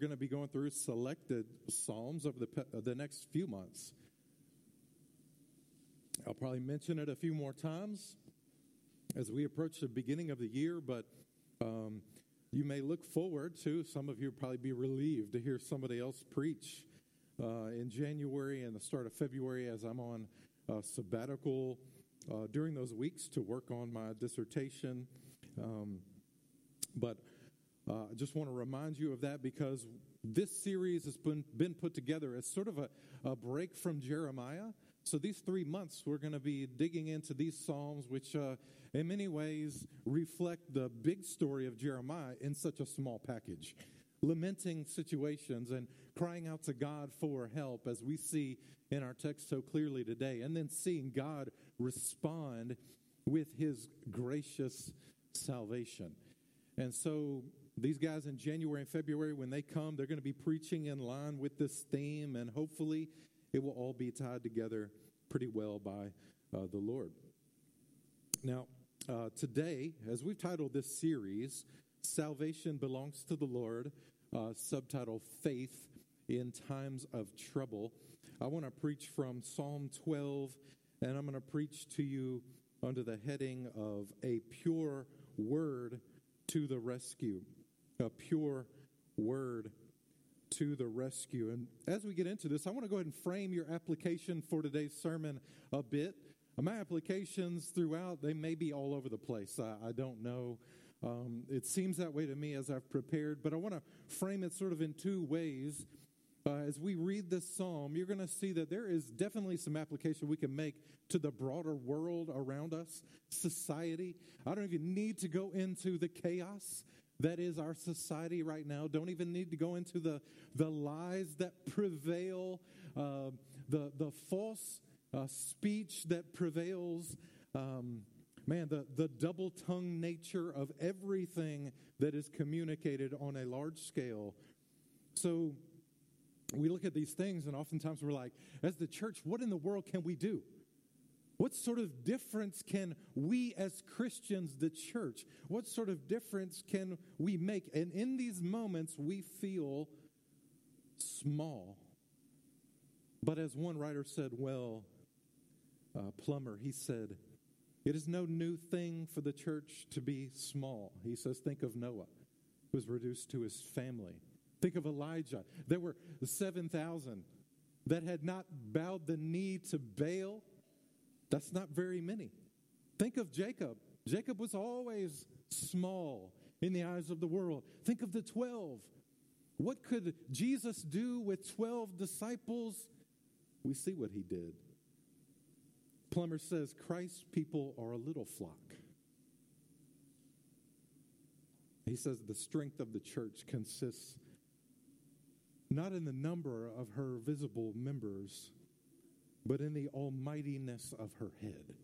going to be going through selected Psalms over the, uh, the next few months. I'll probably mention it a few more times as we approach the beginning of the year, but um, you may look forward to, some of you probably be relieved to hear somebody else preach uh, in January and the start of February as I'm on sabbatical uh, during those weeks to work on my dissertation. Um, but uh, I just want to remind you of that because this series has been, been put together as sort of a, a break from Jeremiah. So, these three months, we're going to be digging into these Psalms, which uh, in many ways reflect the big story of Jeremiah in such a small package. Lamenting situations and crying out to God for help, as we see in our text so clearly today, and then seeing God respond with his gracious salvation. And so, these guys in January and February, when they come, they're going to be preaching in line with this theme, and hopefully, it will all be tied together pretty well by uh, the Lord. Now, uh, today, as we've titled this series, Salvation Belongs to the Lord, uh, subtitle Faith in Times of Trouble, I want to preach from Psalm 12, and I'm going to preach to you under the heading of A Pure Word to the Rescue. A Pure Word to the rescue. And as we get into this, I want to go ahead and frame your application for today's sermon a bit. My applications throughout, they may be all over the place. I, I don't know. Um, it seems that way to me as I've prepared, but I want to frame it sort of in two ways. Uh, as we read this psalm, you're going to see that there is definitely some application we can make to the broader world around us, society. I don't even need to go into the chaos that is our society right now. Don't even need to go into the, the lies that prevail, uh, the, the false uh, speech that prevails. Um, man, the, the double tongued nature of everything that is communicated on a large scale. So we look at these things, and oftentimes we're like, as the church, what in the world can we do? What sort of difference can we as Christians, the church, what sort of difference can we make? And in these moments, we feel small. But as one writer said, well, uh, Plumer, he said, it is no new thing for the church to be small. He says, think of Noah, who was reduced to his family. Think of Elijah. There were 7,000 that had not bowed the knee to Baal that's not very many. Think of Jacob. Jacob was always small in the eyes of the world. Think of the 12. What could Jesus do with 12 disciples? We see what he did. Plumer says Christ's people are a little flock. He says the strength of the church consists not in the number of her visible members, but in the almightiness of her head.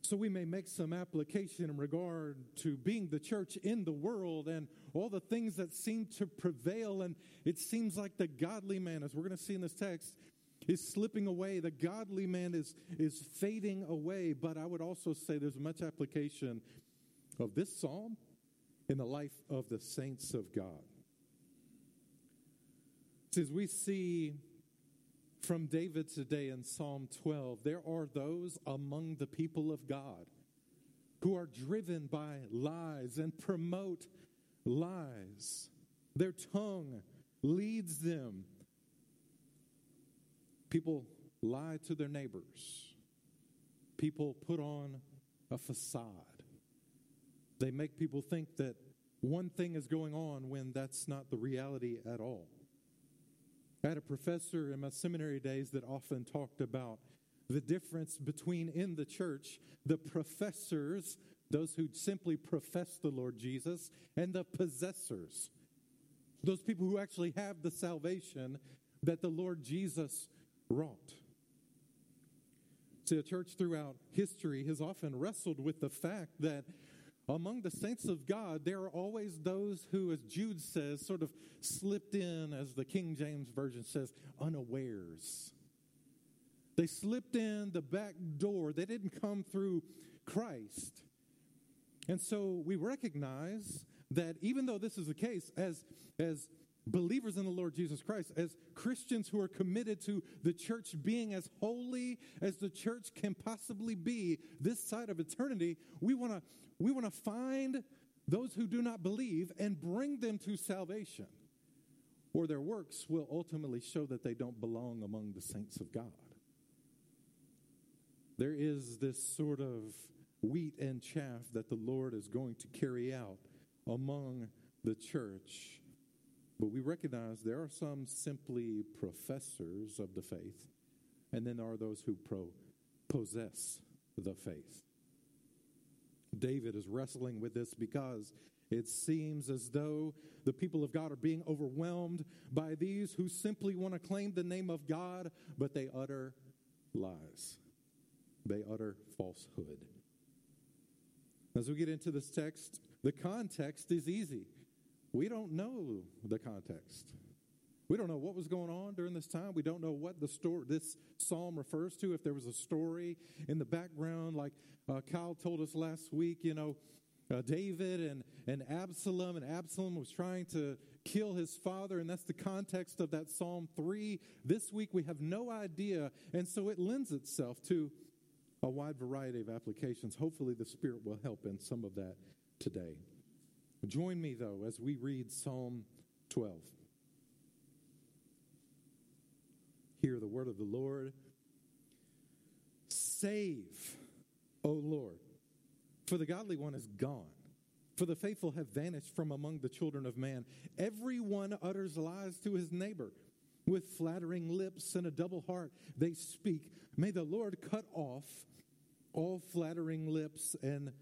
So we may make some application in regard to being the church in the world and all the things that seem to prevail. And it seems like the godly man, as we're going to see in this text, is slipping away. The godly man is, is fading away. But I would also say there's much application of this psalm in the life of the saints of God. As we see from David today in Psalm 12. There are those among the people of God who are driven by lies and promote lies. Their tongue leads them. People lie to their neighbors. People put on a facade. They make people think that one thing is going on when that's not the reality at all. I had a professor in my seminary days that often talked about the difference between in the church the professors, those who simply profess the Lord Jesus, and the possessors, those people who actually have the salvation that the Lord Jesus wrought. See, the church throughout history has often wrestled with the fact that among the saints of God, there are always those who, as Jude says, sort of slipped in, as the King James Version says, unawares. They slipped in the back door, they didn't come through Christ. And so we recognize that even though this is the case, as, as believers in the Lord Jesus Christ, as Christians who are committed to the church being as holy as the church can possibly be this side of eternity, we want to we want to find those who do not believe and bring them to salvation. Or their works will ultimately show that they don't belong among the saints of God. There is this sort of wheat and chaff that the Lord is going to carry out among the church but we recognize there are some simply professors of the faith, and then there are those who pro- possess the faith. David is wrestling with this because it seems as though the people of God are being overwhelmed by these who simply want to claim the name of God, but they utter lies. They utter falsehood. As we get into this text, the context is easy. We don't know the context. We don't know what was going on during this time. We don't know what the story this psalm refers to. If there was a story in the background, like uh, Kyle told us last week, you know, uh, David and, and Absalom, and Absalom was trying to kill his father, and that's the context of that Psalm 3. This week we have no idea, and so it lends itself to a wide variety of applications. Hopefully, the Spirit will help in some of that today. Join me, though, as we read Psalm 12. Hear the word of the Lord. Save, O Lord, for the godly one is gone. For the faithful have vanished from among the children of man. Everyone utters lies to his neighbor. With flattering lips and a double heart, they speak. May the Lord cut off all flattering lips and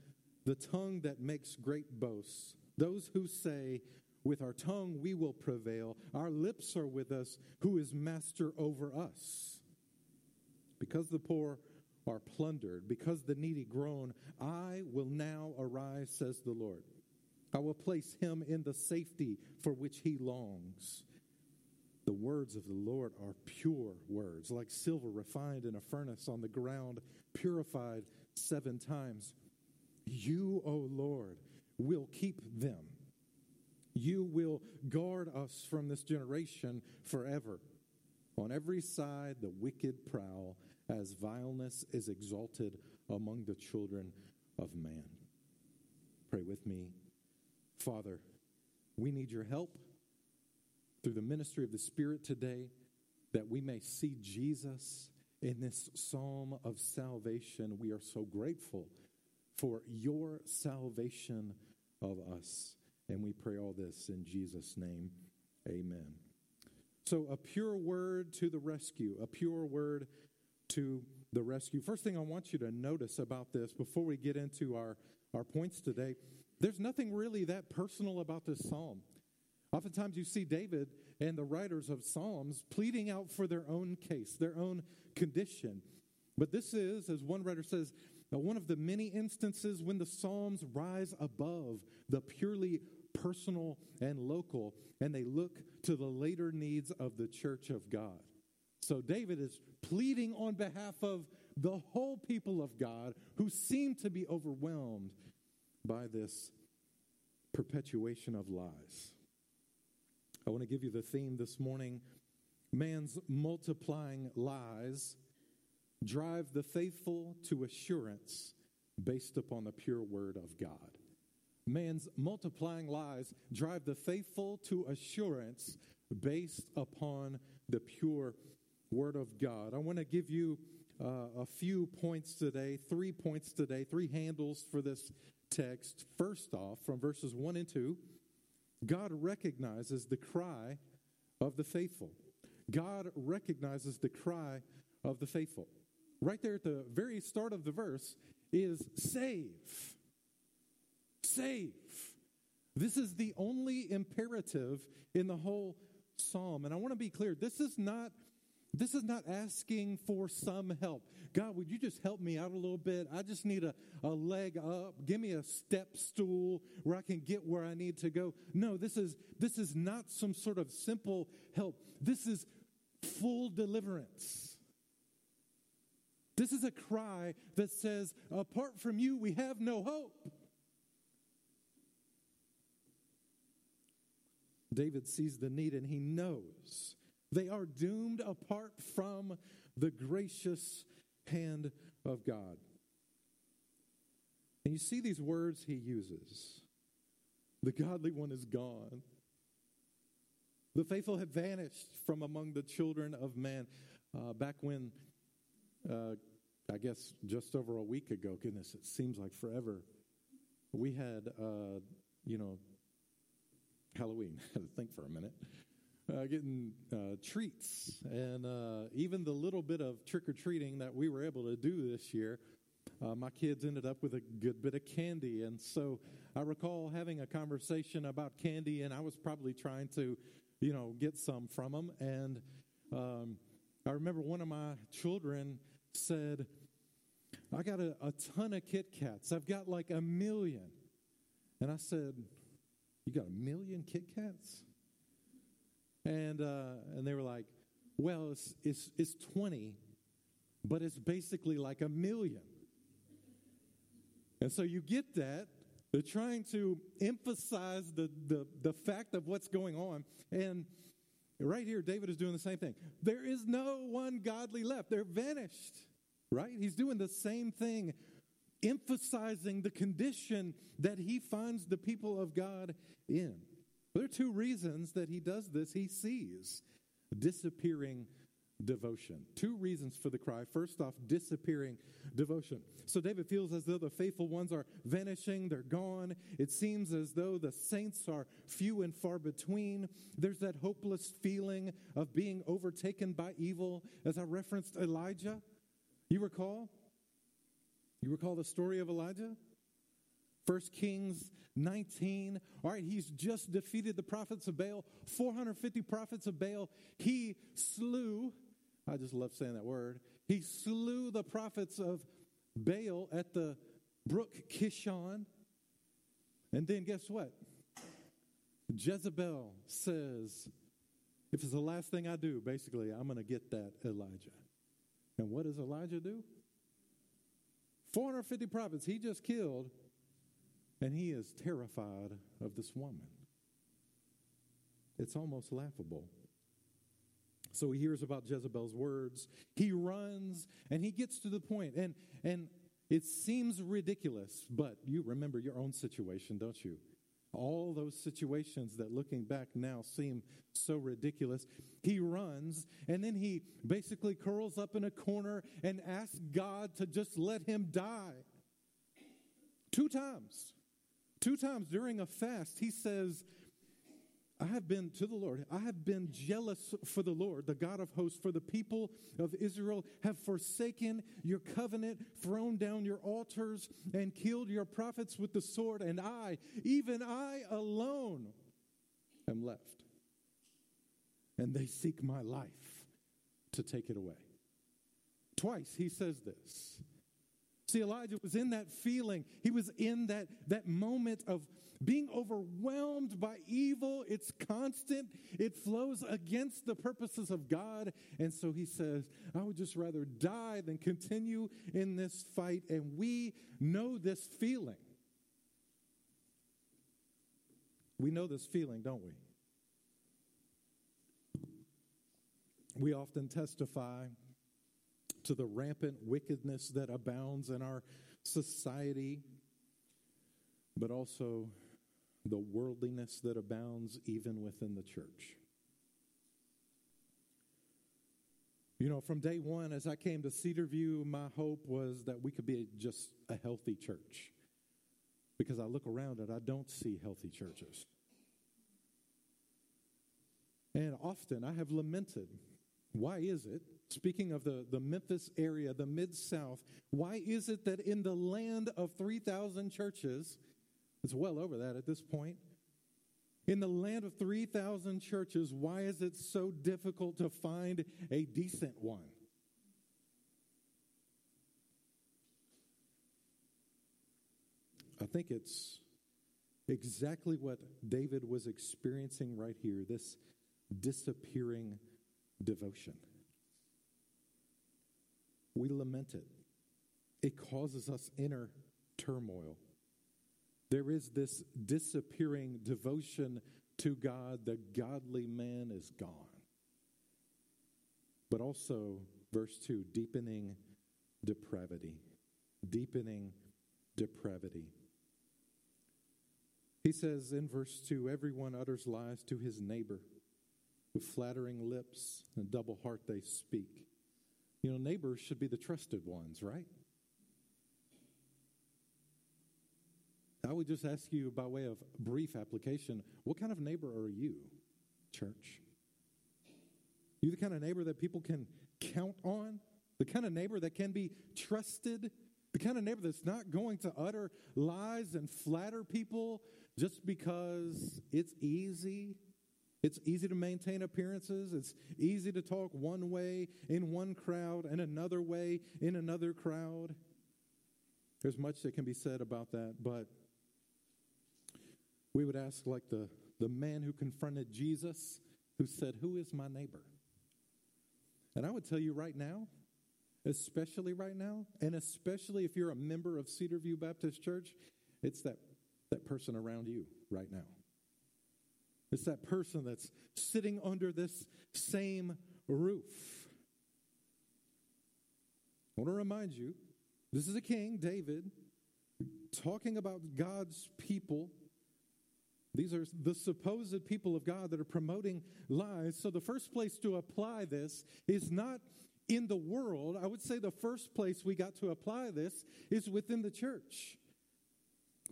the tongue that makes great boasts. Those who say, with our tongue we will prevail, our lips are with us, who is master over us. Because the poor are plundered, because the needy groan, I will now arise, says the Lord. I will place him in the safety for which he longs. The words of the Lord are pure words, like silver refined in a furnace on the ground, purified seven times. You, O Lord, will keep them. You will guard us from this generation forever. On every side, the wicked prowl as vileness is exalted among the children of man. Pray with me. Father, we need your help through the ministry of the Spirit today that we may see Jesus in this psalm of salvation. We are so grateful for your salvation of us. And we pray all this in Jesus' name. Amen. So, a pure word to the rescue, a pure word to the rescue. First thing I want you to notice about this before we get into our, our points today, there's nothing really that personal about this psalm. Oftentimes you see David and the writers of Psalms pleading out for their own case, their own condition. But this is, as one writer says, one of the many instances when the Psalms rise above the purely personal and local, and they look to the later needs of the church of God. So, David is pleading on behalf of the whole people of God who seem to be overwhelmed by this perpetuation of lies. I want to give you the theme this morning man's multiplying lies drive the faithful to assurance based upon the pure word of God. Man's multiplying lies drive the faithful to assurance based upon the pure word of God. I want to give you uh, a few points today, three points today, three handles for this text. First off, from verses 1 and 2, God recognizes the cry of the faithful. God recognizes the cry of the faithful right there at the very start of the verse is save. Save. This is the only imperative in the whole psalm. And I want to be clear, this is not this is not asking for some help. God, would you just help me out a little bit? I just need a, a leg up. Give me a step stool where I can get where I need to go. No, this is this is not some sort of simple help. This is full deliverance. This is a cry that says, apart from you, we have no hope. David sees the need and he knows they are doomed apart from the gracious hand of God. And you see these words he uses the godly one is gone. The faithful have vanished from among the children of man. Uh, back when, uh, I guess just over a week ago, goodness, it seems like forever, we had, uh, you know, Halloween. Think for a minute. Uh, getting uh, treats and uh, even the little bit of trick or treating that we were able to do this year. Uh, my kids ended up with a good bit of candy, and so I recall having a conversation about candy, and I was probably trying to, you know, get some from them. And um, I remember one of my children said, "I got a, a ton of Kit Kats. I've got like a million. And I said, you got a million Kit Kats? And, uh, and they were like, well, it's, it's, it's 20, but it's basically like a million. And so you get that. They're trying to emphasize the, the, the fact of what's going on. And right here, David is doing the same thing. There is no one godly left, they're vanished, right? He's doing the same thing emphasizing the condition that he finds the people of God in. There are two reasons that he does this. He sees disappearing devotion. Two reasons for the cry. First off, disappearing devotion. So David feels as though the faithful ones are vanishing, they're gone. It seems as though the saints are few and far between. There's that hopeless feeling of being overtaken by evil, as I referenced Elijah. You recall? You recall the story of Elijah? 1 Kings 19. All right, he's just defeated the prophets of Baal, 450 prophets of Baal. He slew, I just love saying that word, he slew the prophets of Baal at the brook Kishon. And then guess what? Jezebel says, if it's the last thing I do, basically, I'm going to get that Elijah. And what does Elijah do? 450 prophets he just killed, and he is terrified of this woman. It's almost laughable. So he hears about Jezebel's words. He runs and he gets to the point, and and it seems ridiculous, but you remember your own situation, don't you? all those situations that looking back now seem so ridiculous. He runs and then he basically curls up in a corner and asks God to just let him die. Two times. Two times during a fast, he says, I have been to the Lord. I have been jealous for the Lord, the God of hosts, for the people of Israel have forsaken your covenant, thrown down your altars, and killed your prophets with the sword. And I, even I alone, am left. And they seek my life to take it away. Twice he says this. See, Elijah was in that feeling. He was in that, that moment of being overwhelmed by evil. It's constant, it flows against the purposes of God. And so he says, I would just rather die than continue in this fight. And we know this feeling. We know this feeling, don't we? We often testify to the rampant wickedness that abounds in our society, but also the worldliness that abounds even within the church. You know, from day one, as I came to Cedarview, my hope was that we could be just a healthy church. Because I look around and I don't see healthy churches. And often I have lamented why is it speaking of the, the Memphis area, the Mid South, why is it that in the land of 3,000 churches, it's well over that at this point, in the land of 3,000 churches, why is it so difficult to find a decent one? I think it's exactly what David was experiencing right here this disappearing devotion we lament it. It causes us inner turmoil. There is this disappearing devotion to God, the godly man is gone. But also, verse 2, deepening depravity. Deepening depravity. He says in verse 2 everyone utters lies to his neighbor. With flattering lips and double heart they speak. You know, neighbors should be the trusted ones, right? I would just ask you, by way of brief application, what kind of neighbor are you, church? You the kind of neighbor that people can count on? The kind of neighbor that can be trusted? The kind of neighbor that's not going to utter lies and flatter people just because it's easy? It's easy to maintain appearances. It's easy to talk one way in one crowd and another way in another crowd. There's much that can be said about that, but we would ask, like the, the man who confronted Jesus, who said, Who is my neighbor? And I would tell you right now, especially right now, and especially if you're a member of Cedarview Baptist Church, it's that, that person around you right now. It's that person that's sitting under this same roof. I want to remind you this is a king, David, talking about God's people these are the supposed people of God that are promoting lies. So, the first place to apply this is not in the world. I would say the first place we got to apply this is within the church.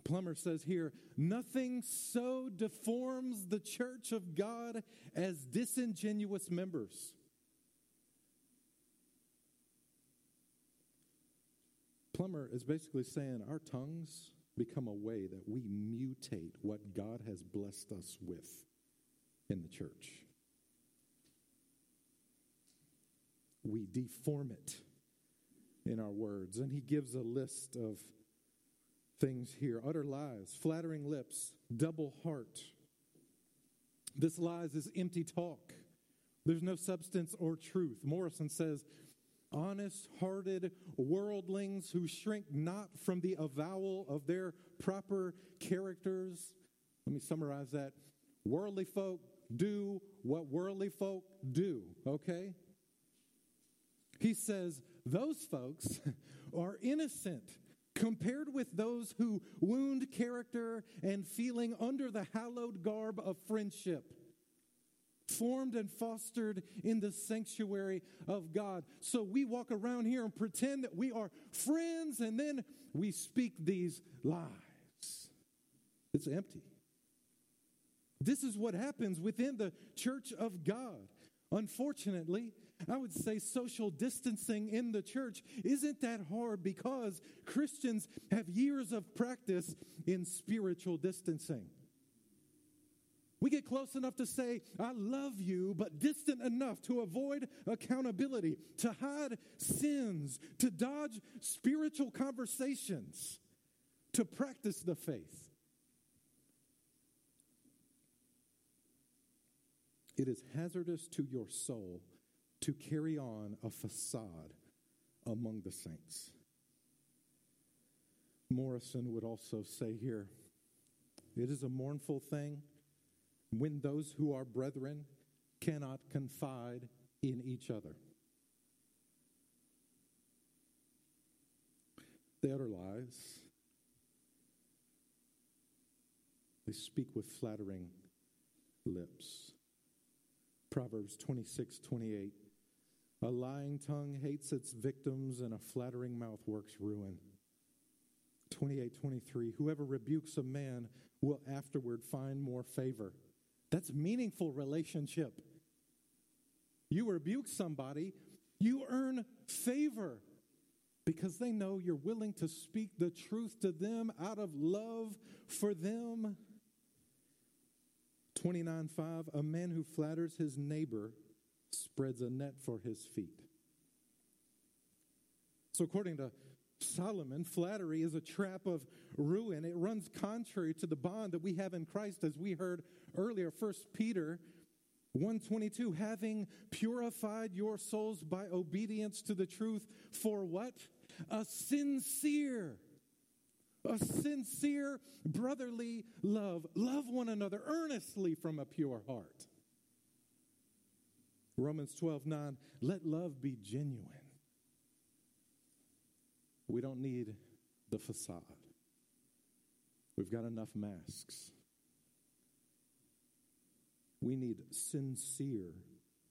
Plumer says here, nothing so deforms the church of God as disingenuous members. Plumer is basically saying our tongues become a way that we mutate what God has blessed us with in the church. We deform it in our words. And he gives a list of things here utter lies, flattering lips, double heart. This lies is empty talk. There's no substance or truth. Morison says honest hearted worldlings who shrink not from the avowal of their proper characters. Let me summarize that. Worldly folk do what worldly folk do, okay? He says those folks are innocent compared with those who wound character and feeling under the hallowed garb of friendship formed and fostered in the sanctuary of God. So we walk around here and pretend that we are friends and then we speak these lies. It's empty. This is what happens within the church of God. Unfortunately, I would say social distancing in the church isn't that hard because Christians have years of practice in spiritual distancing. We get close enough to say, I love you, but distant enough to avoid accountability, to hide sins, to dodge spiritual conversations, to practice the faith. It is hazardous to your soul to carry on a facade among the saints. Morison would also say here it is a mournful thing when those who are brethren cannot confide in each other. They utter lies. They speak with flattering lips. Proverbs 26 28. A lying tongue hates its victims, and a flattering mouth works ruin. 28 23. Whoever rebukes a man will afterward find more favor. That's meaningful relationship. You rebuke somebody, you earn favor because they know you're willing to speak the truth to them out of love for them. 29 5 A man who flatters his neighbor spreads a net for his feet. So, according to Solomon, flattery is a trap of ruin. It runs contrary to the bond that we have in Christ, as we heard earlier. First Peter 122, having purified your souls by obedience to the truth for what? A sincere, a sincere brotherly love. Love one another earnestly from a pure heart. Romans 12 9, let love be genuine. We don't need the facade. We've got enough masks. We need sincere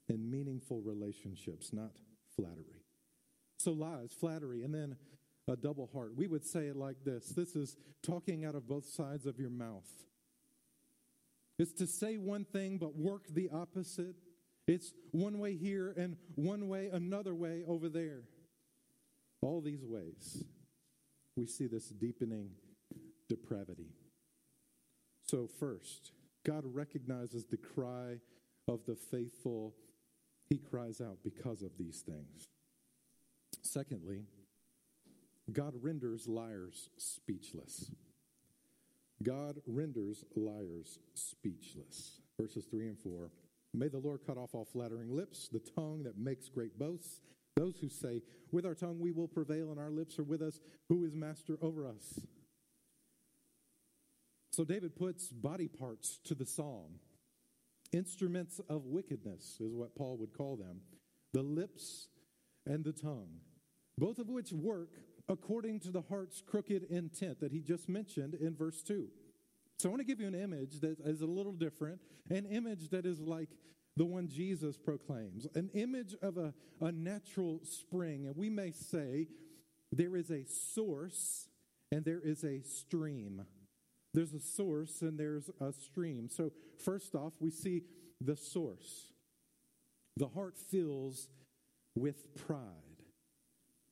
and meaningful relationships, not flattery. So, lies, flattery, and then a double heart. We would say it like this this is talking out of both sides of your mouth. It's to say one thing but work the opposite. It's one way here and one way, another way over there. All these ways, we see this deepening depravity. So, first, God recognizes the cry of the faithful. He cries out because of these things. Secondly, God renders liars speechless. God renders liars speechless. Verses 3 and 4. May the Lord cut off all flattering lips, the tongue that makes great boasts, those who say, With our tongue we will prevail, and our lips are with us, who is master over us. So David puts body parts to the psalm. Instruments of wickedness is what Paul would call them the lips and the tongue, both of which work according to the heart's crooked intent that he just mentioned in verse 2. So I want to give you an image that is a little different, an image that is like the one Jesus proclaims, an image of a, a natural spring. And we may say there is a source and there is a stream. There's a source and there's a stream. So, first off, we see the source. The heart fills with pride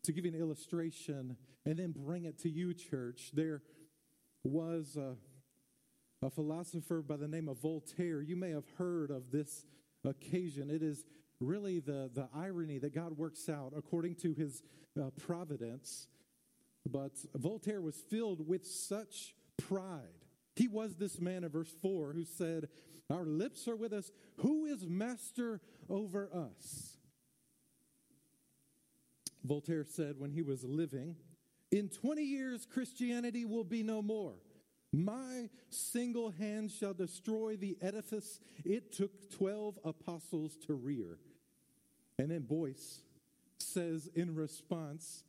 to give you an illustration and then bring it to you, church, there was a, a philosopher by the name of Voltaire. You may have heard of this occasion. It is really the, the irony that God works out according to his uh, providence. But Voltaire was filled with such pride. He was this man in verse 4 who said, Our lips are with us. Who is master over us? Voltaire said when he was living, In 20 years, Christianity will be no more. My single hand shall destroy the edifice it took 12 apostles to rear. And then Boice says in response,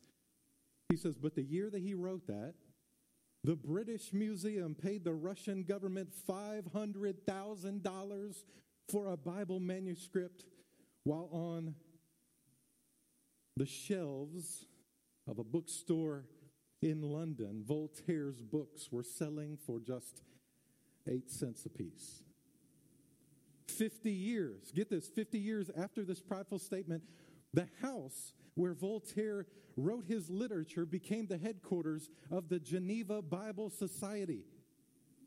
he says, But the year that he wrote that, the British Museum paid the Russian government $500,000 for a Bible manuscript while on the shelves of a bookstore in London, Voltaire's books were selling for just eight cents apiece. 50 years, get this, 50 years after this prideful statement, the house where Voltaire wrote his literature became the headquarters of the Geneva Bible Society.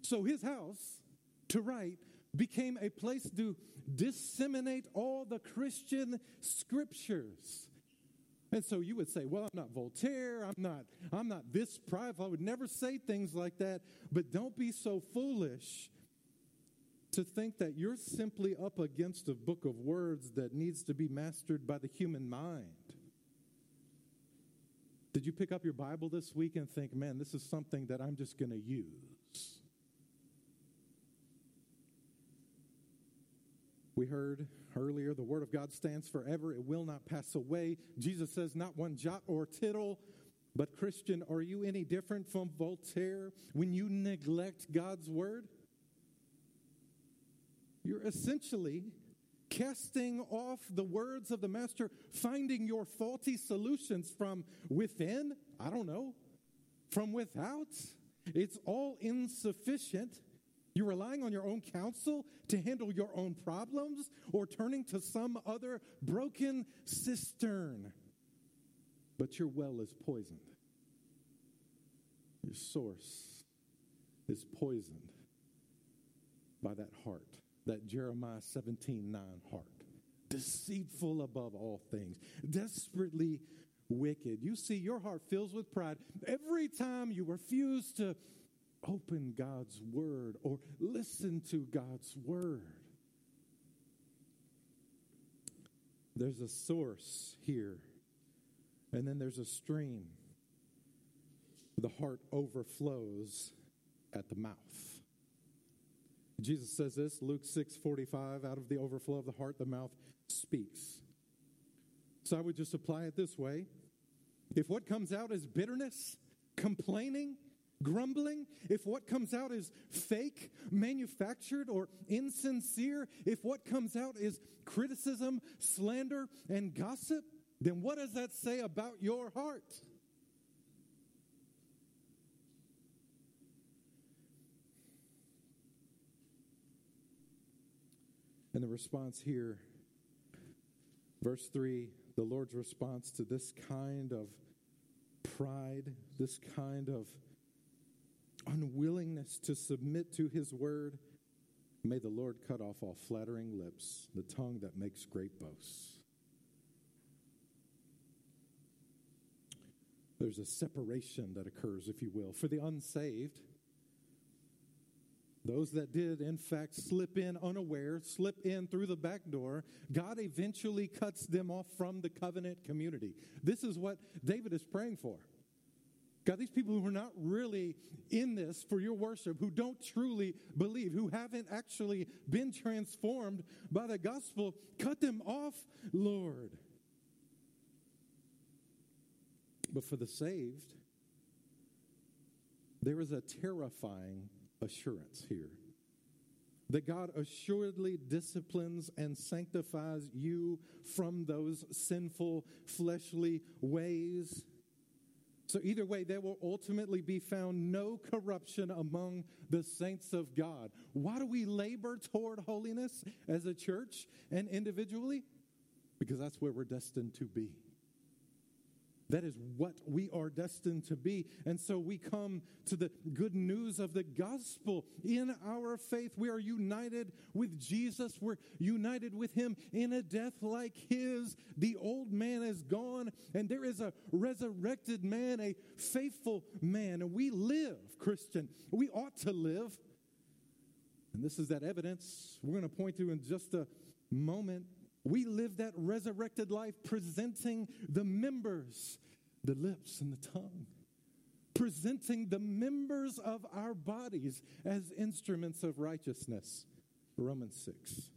So his house to write became a place to disseminate all the Christian scriptures. And so you would say, well, I'm not Voltaire. I'm not, I'm not this prideful. I would never say things like that. But don't be so foolish to think that you're simply up against a book of words that needs to be mastered by the human mind. Did you pick up your Bible this week and think, man, this is something that I'm just going to use? We heard earlier, the Word of God stands forever, it will not pass away. Jesus says, not one jot or tittle. But, Christian, are you any different from Voltaire when you neglect God's Word? You're essentially casting off the words of the Master, finding your faulty solutions from within, I don't know, from without. It's all insufficient. You're relying on your own counsel to handle your own problems or turning to some other broken cistern. But your well is poisoned. Your source is poisoned by that heart, that Jeremiah 17 9 heart. Deceitful above all things, desperately wicked. You see, your heart fills with pride every time you refuse to open God's word or listen to God's word. There's a source here, and then there's a stream. the heart overflows at the mouth. Jesus says this, Luke 6 45, out of the overflow of the heart, the mouth speaks. So I would just apply it this way. If what comes out is bitterness, complaining, grumbling, if what comes out is fake, manufactured, or insincere, if what comes out is criticism, slander, and gossip, then what does that say about your heart? And the response here, verse 3, the Lord's response to this kind of pride, this kind of unwillingness to submit to his word, may the Lord cut off all flattering lips, the tongue that makes great boasts. There's a separation that occurs, if you will, for the unsaved. Those that did, in fact, slip in unaware, slip in through the back door, God eventually cuts them off from the covenant community. This is what David is praying for. God, these people who are not really in this for your worship, who don't truly believe, who haven't actually been transformed by the gospel, cut them off, Lord. But for the saved, there is a terrifying assurance here that God assuredly disciplines and sanctifies you from those sinful fleshly ways. So, either way, there will ultimately be found no corruption among the saints of God. Why do we labor toward holiness as a church and individually? Because that's where we're destined to be. That is what we are destined to be. And so we come to the good news of the gospel. In our faith, we are united with Jesus. We're united with him in a death like his. The old man is gone, and there is a resurrected man, a faithful man. And we live, Christian. We ought to live. And this is that evidence we're going to point to in just a moment we live that resurrected life presenting the members, the lips and the tongue, presenting the members of our bodies as instruments of righteousness. Romans 6.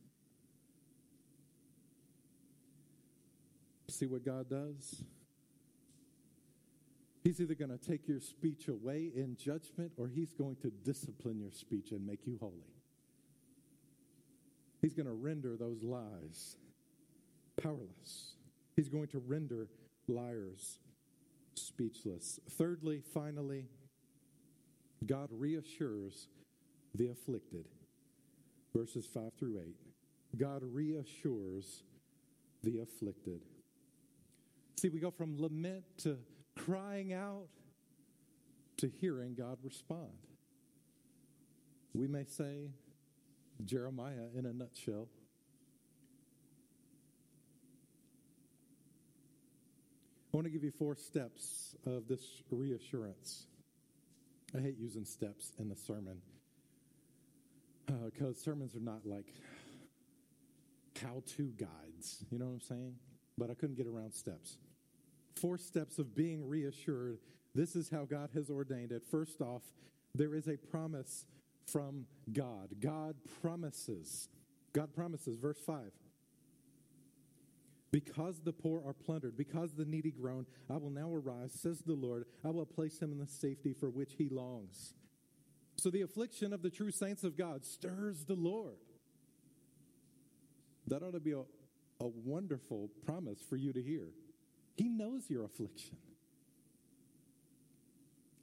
See what God does? He's either going to take your speech away in judgment or he's going to discipline your speech and make you holy. He's going to render those lies powerless. He's going to render liars speechless. Thirdly, finally, God reassures the afflicted. Verses 5 through 8. God reassures the afflicted. See, we go from lament to crying out to hearing God respond. We may say, Jeremiah in a nutshell, I want to give you four steps of this reassurance. I hate using steps in the sermon because uh, sermons are not like how to guides. You know what I'm saying? But I couldn't get around steps. Four steps of being reassured. This is how God has ordained it. First off, there is a promise from God. God promises. God promises. Verse 5 because the poor are plundered, because the needy groan, I will now arise, says the Lord. I will place him in the safety for which he longs. So the affliction of the true saints of God stirs the Lord. That ought to be a, a wonderful promise for you to hear. He knows your affliction.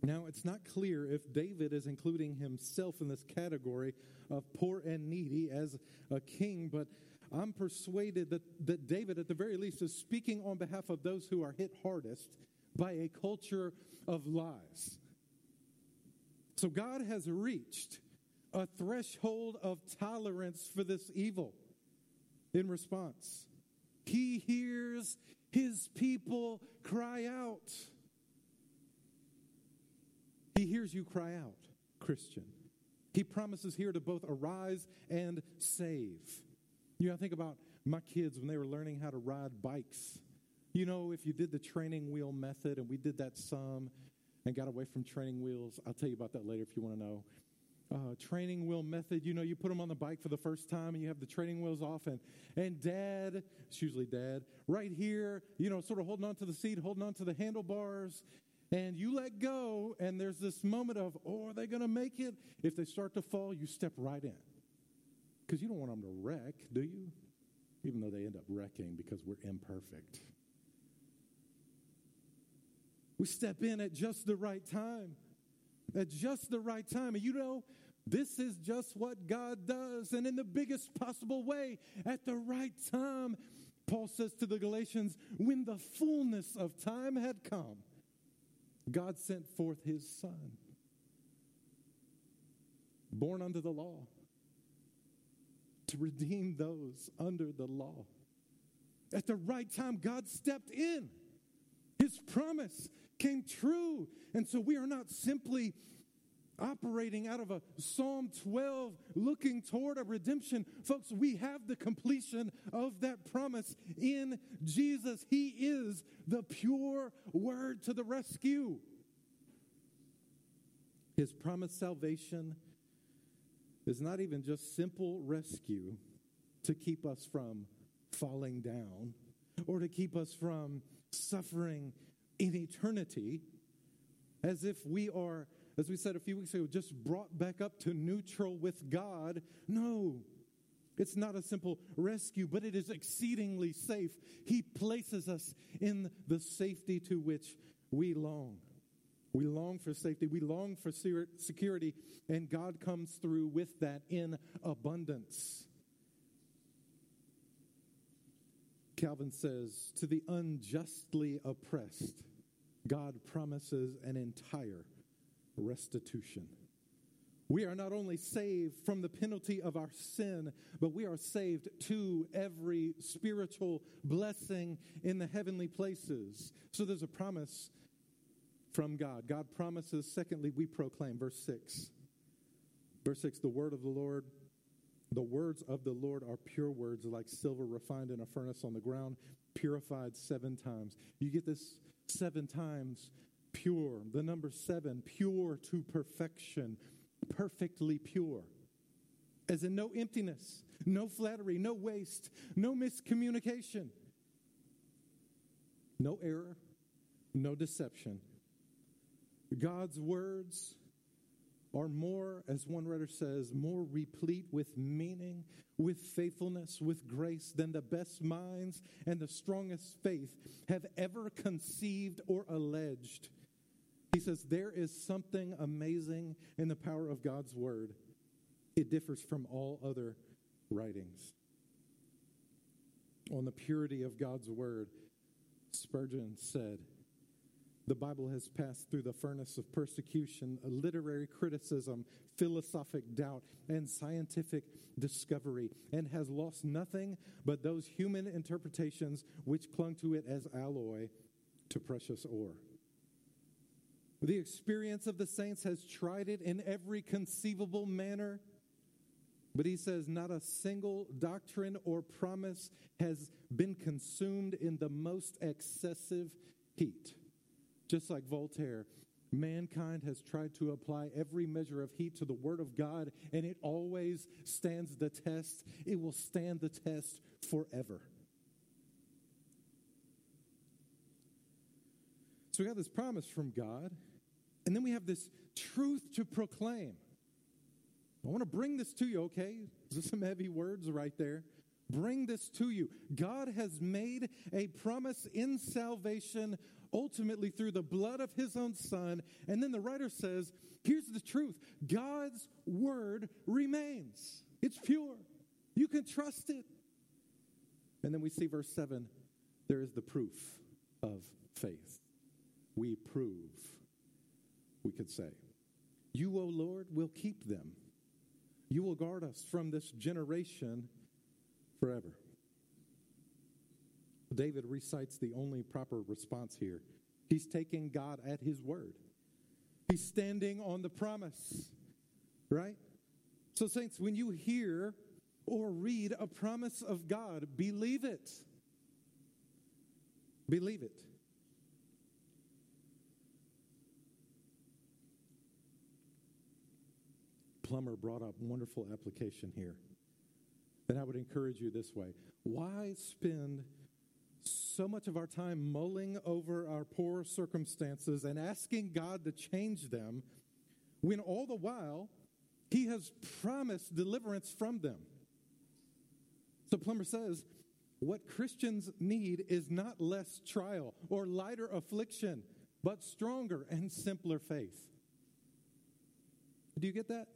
Now, it's not clear if David is including himself in this category of poor and needy as a king, but I'm persuaded that, that David, at the very least, is speaking on behalf of those who are hit hardest by a culture of lies. So God has reached a threshold of tolerance for this evil in response. He hears his people cry out. He hears you cry out, Christian. He promises here to both arise and save. You know, I think about my kids when they were learning how to ride bikes. You know, if you did the training wheel method, and we did that some, and got away from training wheels. I'll tell you about that later if you want to know. Uh, training wheel method. You know, you put them on the bike for the first time and you have the training wheels off, and, and dad, it's usually dad, right here, you know, sort of holding on to the seat, holding on to the handlebars, and you let go, and there's this moment of, oh, are they going to make it? If they start to fall, you step right in. Because you don't want them to wreck, do you? Even though they end up wrecking because we're imperfect. We step in at just the right time. At just the right time. And you know, this is just what God does. And in the biggest possible way, at the right time, Paul says to the Galatians, when the fullness of time had come, God sent forth his son, born under the law, to redeem those under the law. At the right time, God stepped in. His promise came true. And so we are not simply operating out of a Psalm 12 looking toward a redemption. Folks, we have the completion of that promise in Jesus. He is the pure word to the rescue. His promised salvation is not even just simple rescue to keep us from falling down or to keep us from suffering in eternity as if we are, as we said a few weeks ago, just brought back up to neutral with God. No. It's not a simple rescue, but it is exceedingly safe. He places us in the safety to which we long. We long for safety. We long for security, and God comes through with that in abundance. Calvin says, To the unjustly oppressed, God promises an entire restitution. We are not only saved from the penalty of our sin, but we are saved to every spiritual blessing in the heavenly places. So there's a promise from God. God promises, secondly, we proclaim, verse 6. Verse 6 the word of the Lord the words of the Lord are pure words, like silver refined in a furnace on the ground, purified seven times. You get this seven times pure. The number seven, pure to perfection, perfectly pure. As in no emptiness, no flattery, no waste, no miscommunication, no error, no deception. God's words are more, as one writer says, more replete with meaning, with faithfulness, with grace than the best minds and the strongest faith have ever conceived or alleged. He says, There is something amazing in the power of God's word. It differs from all other writings. On the purity of God's word, Spurgeon said, the Bible has passed through the furnace of persecution, literary criticism, philosophic doubt, and scientific discovery, and has lost nothing but those human interpretations which clung to it as alloy to precious ore. The experience of the saints has tried it in every conceivable manner. But he says, not a single doctrine or promise has been consumed in the most excessive heat. Just like Voltaire, mankind has tried to apply every measure of heat to the Word of God, and it always stands the test. It will stand the test forever. So we have this promise from God, and then we have this truth to proclaim. I want to bring this to you, okay? There's some heavy words right there. Bring this to you. God has made a promise in salvation ultimately through the blood of his own son. And then the writer says, here's the truth God's word remains, it's pure. You can trust it. And then we see verse 7 there is the proof of faith. We prove, we could say. You, O Lord, will keep them. You will guard us from this generation forever. David recites the only proper response here. He's taking God at his word. He's standing on the promise, right? So, saints, when you hear or read a promise of God, believe it. Believe it. Plumer brought up wonderful application here. And I would encourage you this way why spend so much of our time mulling over our poor circumstances and asking God to change them when all the while He has promised deliverance from them? So Plumer says, what Christians need is not less trial or lighter affliction, but stronger and simpler faith. Do you get that?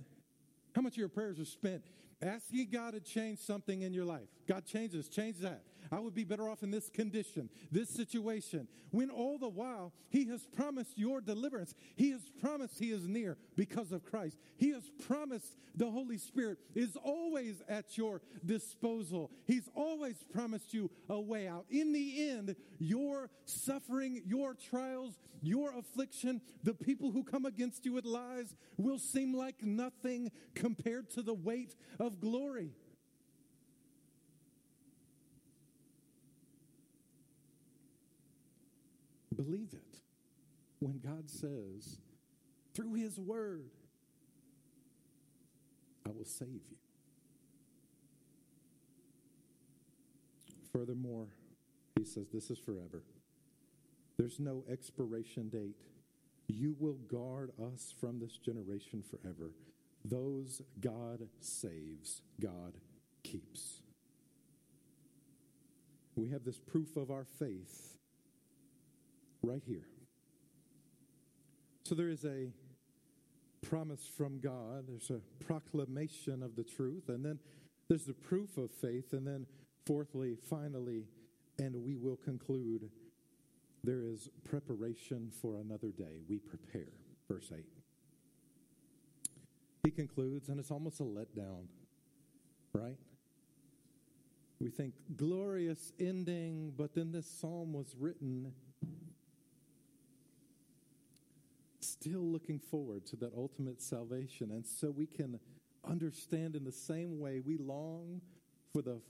How much of your prayers are spent asking God to change something in your life? God changes, change that. I would be better off in this condition, this situation, when all the while He has promised your deliverance. He has promised He is near because of Christ. He has promised the Holy Spirit is always at your disposal. He's always promised you a way out. In the end, your suffering, your trials, your affliction, the people who come against you with lies will seem like nothing compared to the weight of glory. Believe it when God says, through His Word, I will save you. Furthermore, He says, this is forever. There's no expiration date. You will guard us from this generation forever. Those God saves, God keeps. We have this proof of our faith right here. So there is a promise from God, there's a proclamation of the truth, and then there's the proof of faith, and then fourthly, finally, and we will conclude there is preparation for another day. We prepare. Verse 8. He concludes, and it's almost a letdown, right? We think glorious ending, but then this psalm was written still looking forward to that ultimate salvation. And so we can understand in the same way we long for the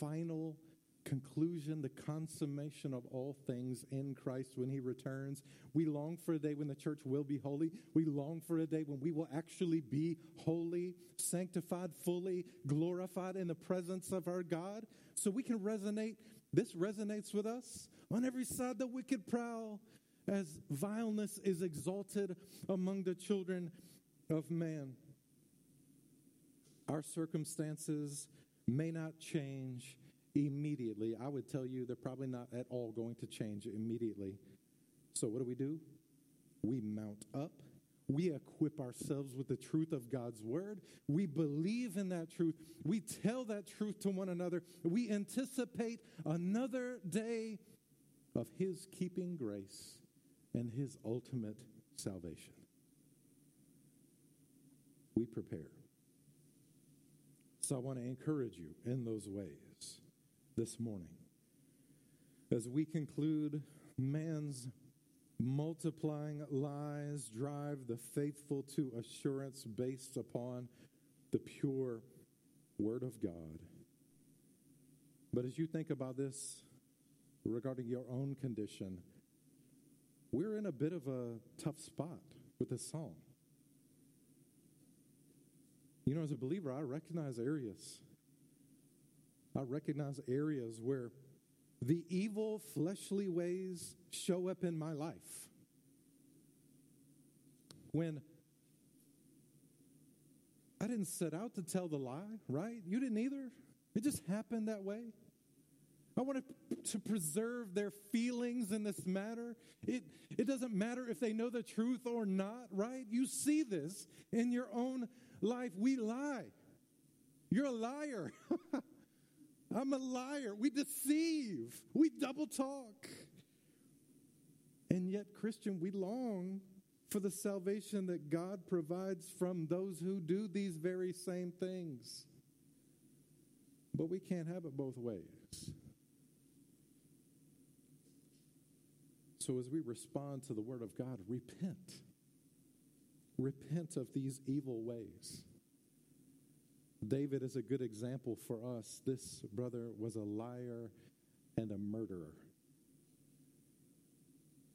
final conclusion, the consummation of all things in Christ when He returns. We long for a day when the church will be holy. We long for a day when we will actually be holy, sanctified fully, glorified in the presence of our God. So we can resonate. This resonates with us. On every side, the wicked prowl as vileness is exalted among the children of man. Our circumstances may not change immediately. I would tell you they're probably not at all going to change immediately. So, what do we do? We mount up. We equip ourselves with the truth of God's word. We believe in that truth. We tell that truth to one another. We anticipate another day of His keeping grace and his ultimate salvation. We prepare. So I want to encourage you in those ways this morning. As we conclude, man's multiplying lies drive the faithful to assurance based upon the pure Word of God. But as you think about this regarding your own condition, we're in a bit of a tough spot with this song. You know, as a believer, I recognize areas. I recognize areas where the evil fleshly ways show up in my life. When I didn't set out to tell the lie, right? You didn't either. It just happened that way. I want to preserve their feelings in this matter. It, it doesn't matter if they know the truth or not, right? You see this in your own life. We lie. You're a liar. I'm a liar. We deceive. We double talk. And yet, Christian, we long for the salvation that God provides from those who do these very same things. But we can't have it both ways. So, as we respond to the Word of God, repent. Repent of these evil ways. David is a good example for us. This brother was a liar and a murderer.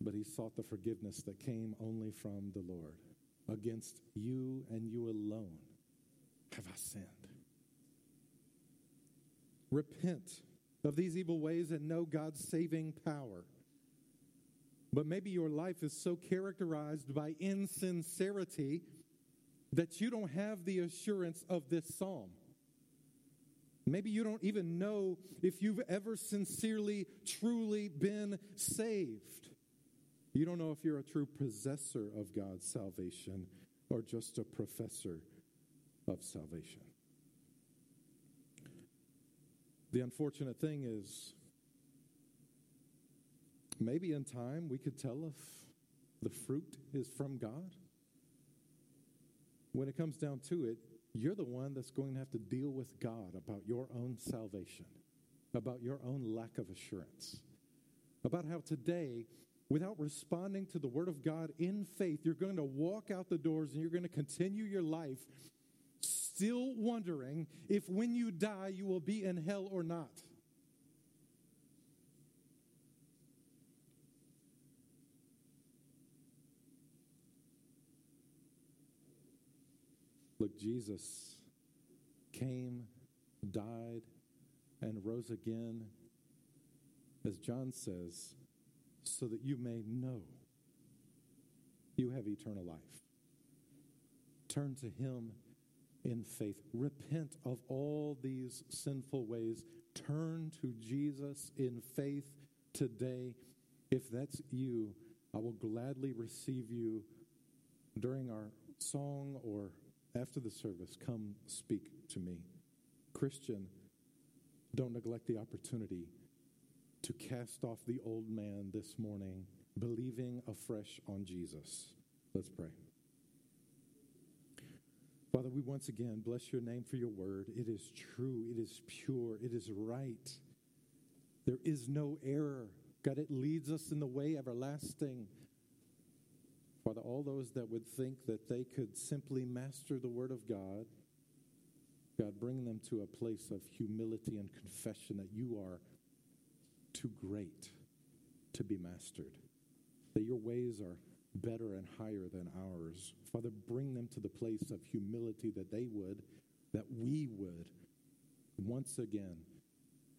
But he sought the forgiveness that came only from the Lord against you and you alone. have I sinned? Repent of these evil ways and know God's saving power. But maybe your life is so characterized by insincerity that you don't have the assurance of this psalm. Maybe you don't even know if you've ever sincerely, truly been saved. You don't know if you're a true possessor of God's salvation or just a professor of salvation. The unfortunate thing is, maybe in time we could tell if the fruit is from God. When it comes down to it, you're the one that's going to have to deal with God about your own salvation, about your own lack of assurance, about how today, without responding to the Word of God in faith, you're going to walk out the doors and you're going to continue your life still wondering if when you die you will be in hell or not. Look, Jesus came, died, and rose again, as John says, so that you may know you have eternal life. Turn to Him in faith. Repent of all these sinful ways. Turn to Jesus in faith today. If that's you, I will gladly receive you during our song or after the service. Come speak to me. Christian, don't neglect the opportunity to cast off the old man this morning, believing afresh on Jesus. Let's pray. Father, we once again bless your name for your word. It is true, it is pure, it is right. There is no error. God, it leads us in the way everlasting. Father, all those that would think that they could simply master the word of God, God, bring them to a place of humility and confession that you are too great to be mastered, that your ways are better and higher than ours. Father, bring them to the place of humility that they would, that we would once again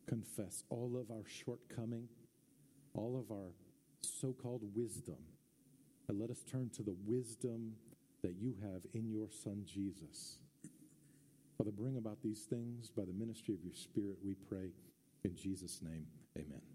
confess all of our shortcoming, all of our so called wisdom, and let us turn to the wisdom that you have in your Son Jesus. Father, bring about these things by the ministry of your Spirit, we pray. In Jesus' name, amen.